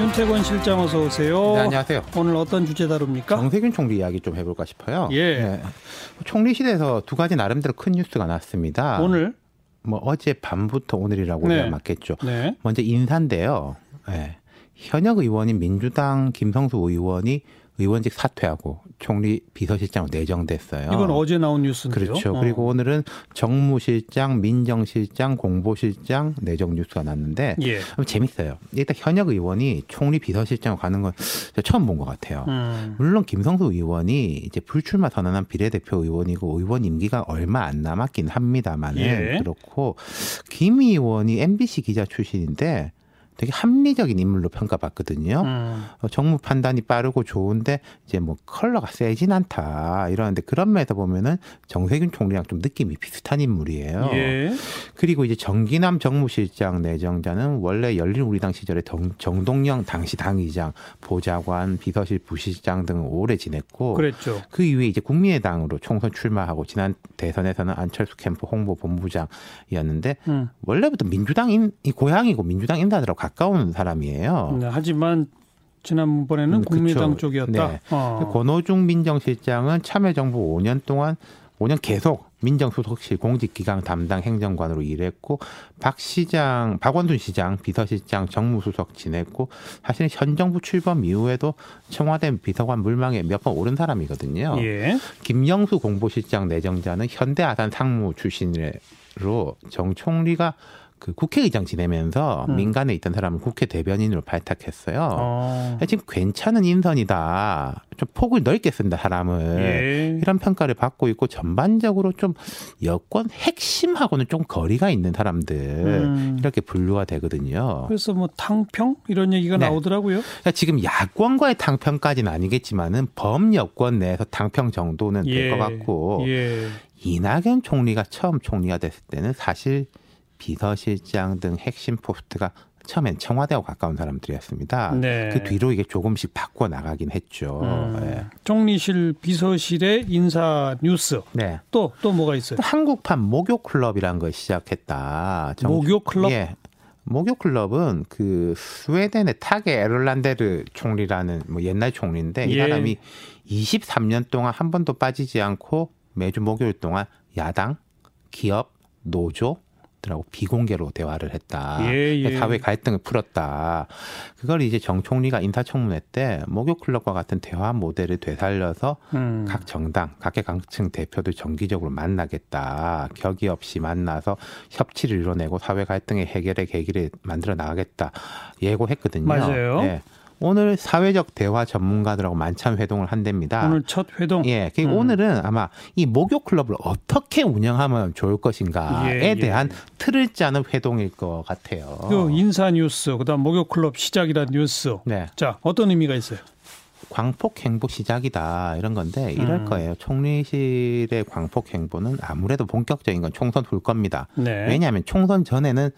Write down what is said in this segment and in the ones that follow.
윤태권 실장 어서 오세요. 네, 안녕하세요. 오늘 어떤 주제 다룹니까? 정세균 총리 이야기 좀 해볼까 싶어요. 예. 네. 총리실에서 두 가지 나름대로 큰 뉴스가 났습니다. 오늘 뭐 어제 밤부터 오늘이라고 네. 해야 맞겠죠. 네. 먼저 인사인데요. 예. 현역 의원인 민주당 김성수 의원이 의원직 사퇴하고 총리 비서실장으로 내정됐어요. 이건 어제 나온 뉴스인데요. 그렇죠. 어. 그리고 오늘은 정무실장, 민정실장, 공보실장 내정 뉴스가 났는데 예. 좀 재밌어요. 일단 현역 의원이 총리 비서실장으로 가는 건 처음 본 것 같아요. 음. 물론 김성수 의원이 이제 불출마 선언한 비례대표 의원이고 의원 임기가 얼마 안 남았긴 합니다만은 예. 그렇고 김 의원이 MBC 기자 출신인데 되게 합리적인 인물로 평가받거든요. 음. 어, 정무 판단이 빠르고 좋은데 이제 뭐 컬러가 세진 않다 이러는데 그런 면에서 보면은 정세균 총리랑 좀 느낌이 비슷한 인물이에요. 예. 그리고 이제 정기남 정무실장 내정자는 원래 열린우리당 시절에 정, 정동영 당시 당의장, 보좌관, 비서실 부실장 등을 오래 지냈고 그랬죠. 그 이후에 이제 국민의당으로 총선 출마하고 지난 대선에서는 안철수 캠프 홍보 본부장이었는데 음. 원래부터 민주당인 이 고향이고 민주당 인사들하고 가까운 사람이에요. 네, 하지만 지난번에는 음, 국민의당 그쵸. 쪽이었다. 네. 어. 권오중 민정실장은 참여정부 5년 동안 5년 계속 민정수석실 공직기강 담당 행정관으로 일했고 박 시장, 박원순 시장 비서실장 정무수석 지냈고 사실은 현 정부 출범 이후에도 청와대 비서관 물망에 몇 번 오른 사람이거든요. 예. 김영수 공보실장 내정자는 현대아산 상무 출신으로 정 총리가 그 국회의장 지내면서 음. 민간에 있던 사람을 국회 대변인으로 발탁했어요. 어. 지금 괜찮은 인선이다. 좀 폭을 넓게 쓴다 사람을. 예. 이런 평가를 받고 있고 전반적으로 좀 여권 핵심하고는 좀 거리가 있는 사람들 음. 이렇게 분류가 되거든요. 그래서 뭐 탕평 이런 얘기가 네. 나오더라고요. 그러니까 지금 야권과의 탕평까지는 아니겠지만은 범여권 내에서 탕평 정도는 될것 같고 예. 이낙연 총리가 처음 총리가 됐을 때는 사실 비서실장 등 핵심 포스트가 처음엔 청와대와 가까운 사람들이었습니다. 네. 그 뒤로 이게 조금씩 바꿔 나가긴 했죠. 음. 예. 총리실 비서실의 인사 뉴스 네. 또 또 뭐가 있어요? 한국판 목욕 클럽이라는 걸 시작했다. 정- 목욕 클럽? 예. 목욕 클럽은 그 스웨덴의 타게 에럴란데르 총리라는 뭐 옛날 총리인데 이 예. 사람이 23년 동안 한 번도 빠지지 않고 매주 목요일 동안 야당, 기업, 노조 들하고 비공개로 대화를 했다. 예, 예. 사회 갈등을 풀었다. 그걸 이제 정 총리가 인사청문회 때 목욕 클럽과 같은 대화 모델을 되살려서 음. 각 정당, 각계각층 대표들 정기적으로 만나겠다. 격의 없이 만나서 협치를 이뤄내고 사회 갈등의 해결의 계기를 만들어 나가겠다. 예고했거든요. 맞아요. 예. 오늘 사회적 대화 전문가들하고 만찬 회동을 한답니다. 오늘 첫 회동. 예, 그 음. 오늘은 아마 이 목욕 클럽을 어떻게 운영하면 좋을 것인가에 예, 예. 대한 틀을 짜는 회동일 것 같아요. 그 인사 뉴스, 그다음 목욕 클럽 시작이라는 뉴스. 네. 자, 어떤 의미가 있어요? 광폭 행보 시작이다 이런 건데 이럴 음. 거예요. 총리실의 광폭 행보는 아무래도 본격적인 건 총선 후 겁니다. 네. 왜냐하면 총선 전에는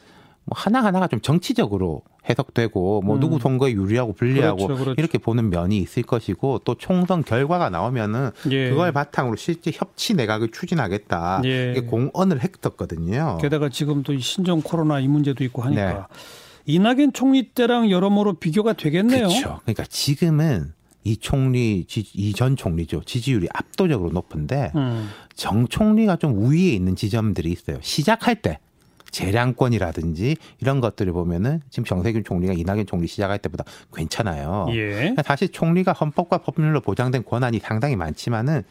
뭐 하나 하나가 좀 정치적으로 해석되고 뭐 음. 누구 선거에 유리하고 불리하고 그렇죠, 그렇죠. 이렇게 보는 면이 있을 것이고 또 총선 결과가 나오면은 예. 그걸 바탕으로 실제 협치 내각을 추진하겠다 예. 이게 공언을 했었거든요. 게다가 지금 또이 신종 코로나 이 문제도 있고 하니까 네. 이낙연 총리 때랑 여러모로 비교가 되겠네요. 그렇죠. 그러니까 지금은 이 총리 이 전 총리죠 지지율이 압도적으로 높은데 음. 정 총리가 좀 우위에 있는 지점들이 있어요. 시작할 때 재량권이라든지 이런 것들을 보면은 지금 정세균 총리가 이낙연 총리 시작할 때보다 괜찮아요. 예. 사실 총리가 헌법과 법률로 보장된 권한이 상당히 많지만은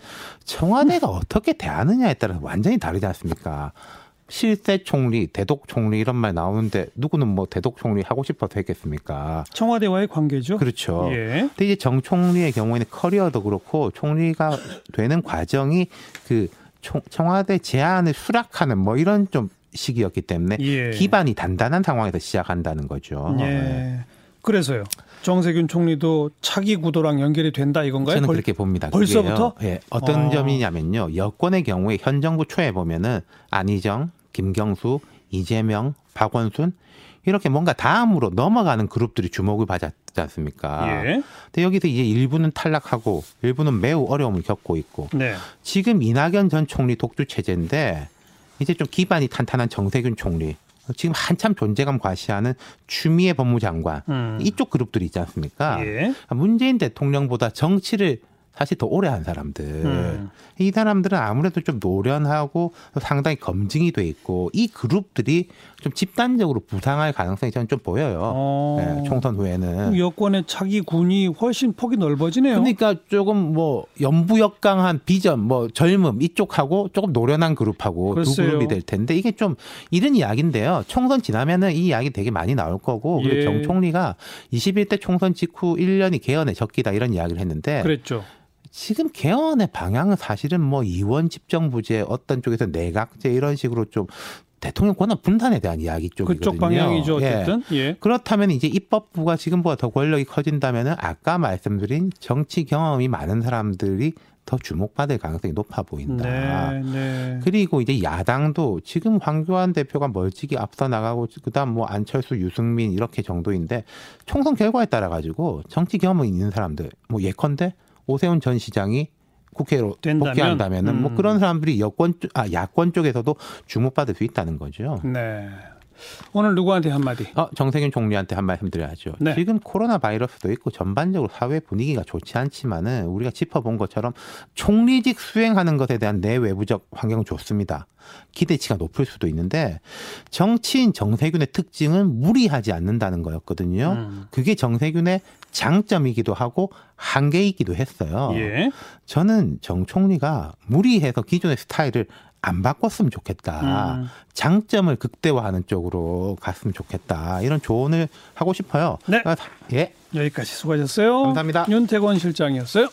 청와대가 어떻게 대하느냐에 따라서 완전히 다르지 않습니까? 실세 총리, 대독 총리 이런 말 나오는데 누구는 뭐 대독 총리 하고 싶어서 했겠습니까? 청와대와의 관계죠. 그렇죠. 예. 근데 이제 정 총리의 경우에는 커리어도 그렇고 총리가 되는 과정이 그 총- 청와대 제안을 수락하는 뭐 이런 좀 시기였기 때문에 예. 기반이 단단한 상황에서 시작한다는 거죠. 네. 예. 그래서요. 정세균 총리도 차기 구도랑 연결이 된다 이건가요? 저는 벌- 그렇게 봅니다. 벌써부터? 예. 어떤 어. 점이냐면요. 여권의 경우에 현 정부 초에 보면은 안희정, 김경수, 이재명, 박원순 이렇게 뭔가 다음으로 넘어가는 그룹들이 주목을 받았지 않습니까? 예. 근데 여기서 이제 일부는 탈락하고 일부는 매우 어려움을 겪고 있고 네. 지금 이낙연 전 총리 독주 체제인데 이제 좀 기반이 탄탄한 정세균 총리 지금 한참 존재감 과시하는 추미애 법무장관 음. 이쪽 그룹들이 있지 않습니까? 예. 문재인 대통령보다 정치를 사실 더 오래 한 사람들. 음. 이 사람들은 아무래도 좀 노련하고 상당히 검증이 돼 있고 이 그룹들이 좀 집단적으로 부상할 가능성이 저는 좀 보여요. 어. 네, 총선 후에는. 여권의 차기 군이 훨씬 폭이 넓어지네요. 그러니까 조금 뭐 연부역강한 비전, 뭐 젊음 이쪽하고 조금 노련한 그룹하고 글쎄요. 두 그룹이 될 텐데 이게 좀 이런 이야기인데요. 총선 지나면은 이 이야기 되게 많이 나올 거고 예. 그리고 정 총리가 21대 총선 직후 1년이 개헌의 적기다 이런 이야기를 했는데 그랬죠. 지금 개헌의 방향은 사실은 뭐 이원 집정부제 어떤 쪽에서 내각제 이런 식으로 좀 대통령 권한 분단에 대한 이야기 쪽이거든요. 그쪽 방향이죠. 예. 어쨌든. 예. 그렇다면 이제 입법부가 지금보다 더 권력이 커진다면은 아까 말씀드린 정치 경험이 많은 사람들이 더 주목받을 가능성이 높아 보인다. 네, 네. 그리고 이제 야당도 지금 황교안 대표가 멀찍이 앞서 나가고 그다음 뭐 안철수, 유승민 이렇게 정도인데 총선 결과에 따라 가지고 정치 경험이 있는 사람들 뭐 예컨대 오세훈 전 시장이 국회로 된다면? 복귀한다면은 뭐 음. 그런 사람들이 여권 쪽- 아 야권 쪽에서도 주목받을 수 있다는 거죠. 네. 오늘 누구한테 한마디? 어, 정세균 총리한테 한 말씀 드려야죠. 네. 지금 코로나 바이러스도 있고 전반적으로 사회 분위기가 좋지 않지만은 우리가 짚어본 것처럼 총리직 수행하는 것에 대한 내외부적 환경은 좋습니다. 기대치가 높을 수도 있는데 정치인 정세균의 특징은 무리하지 않는다는 거였거든요. 음. 그게 정세균의 장점이기도 하고 한계이기도 했어요. 예. 저는 정 총리가 무리해서 기존의 스타일을 안 바꿨으면 좋겠다. 음. 장점을 극대화하는 쪽으로 갔으면 좋겠다. 이런 조언을 하고 싶어요. 네. 아, 예. 여기까지 수고하셨어요. 감사합니다. 윤태권 실장이었어요.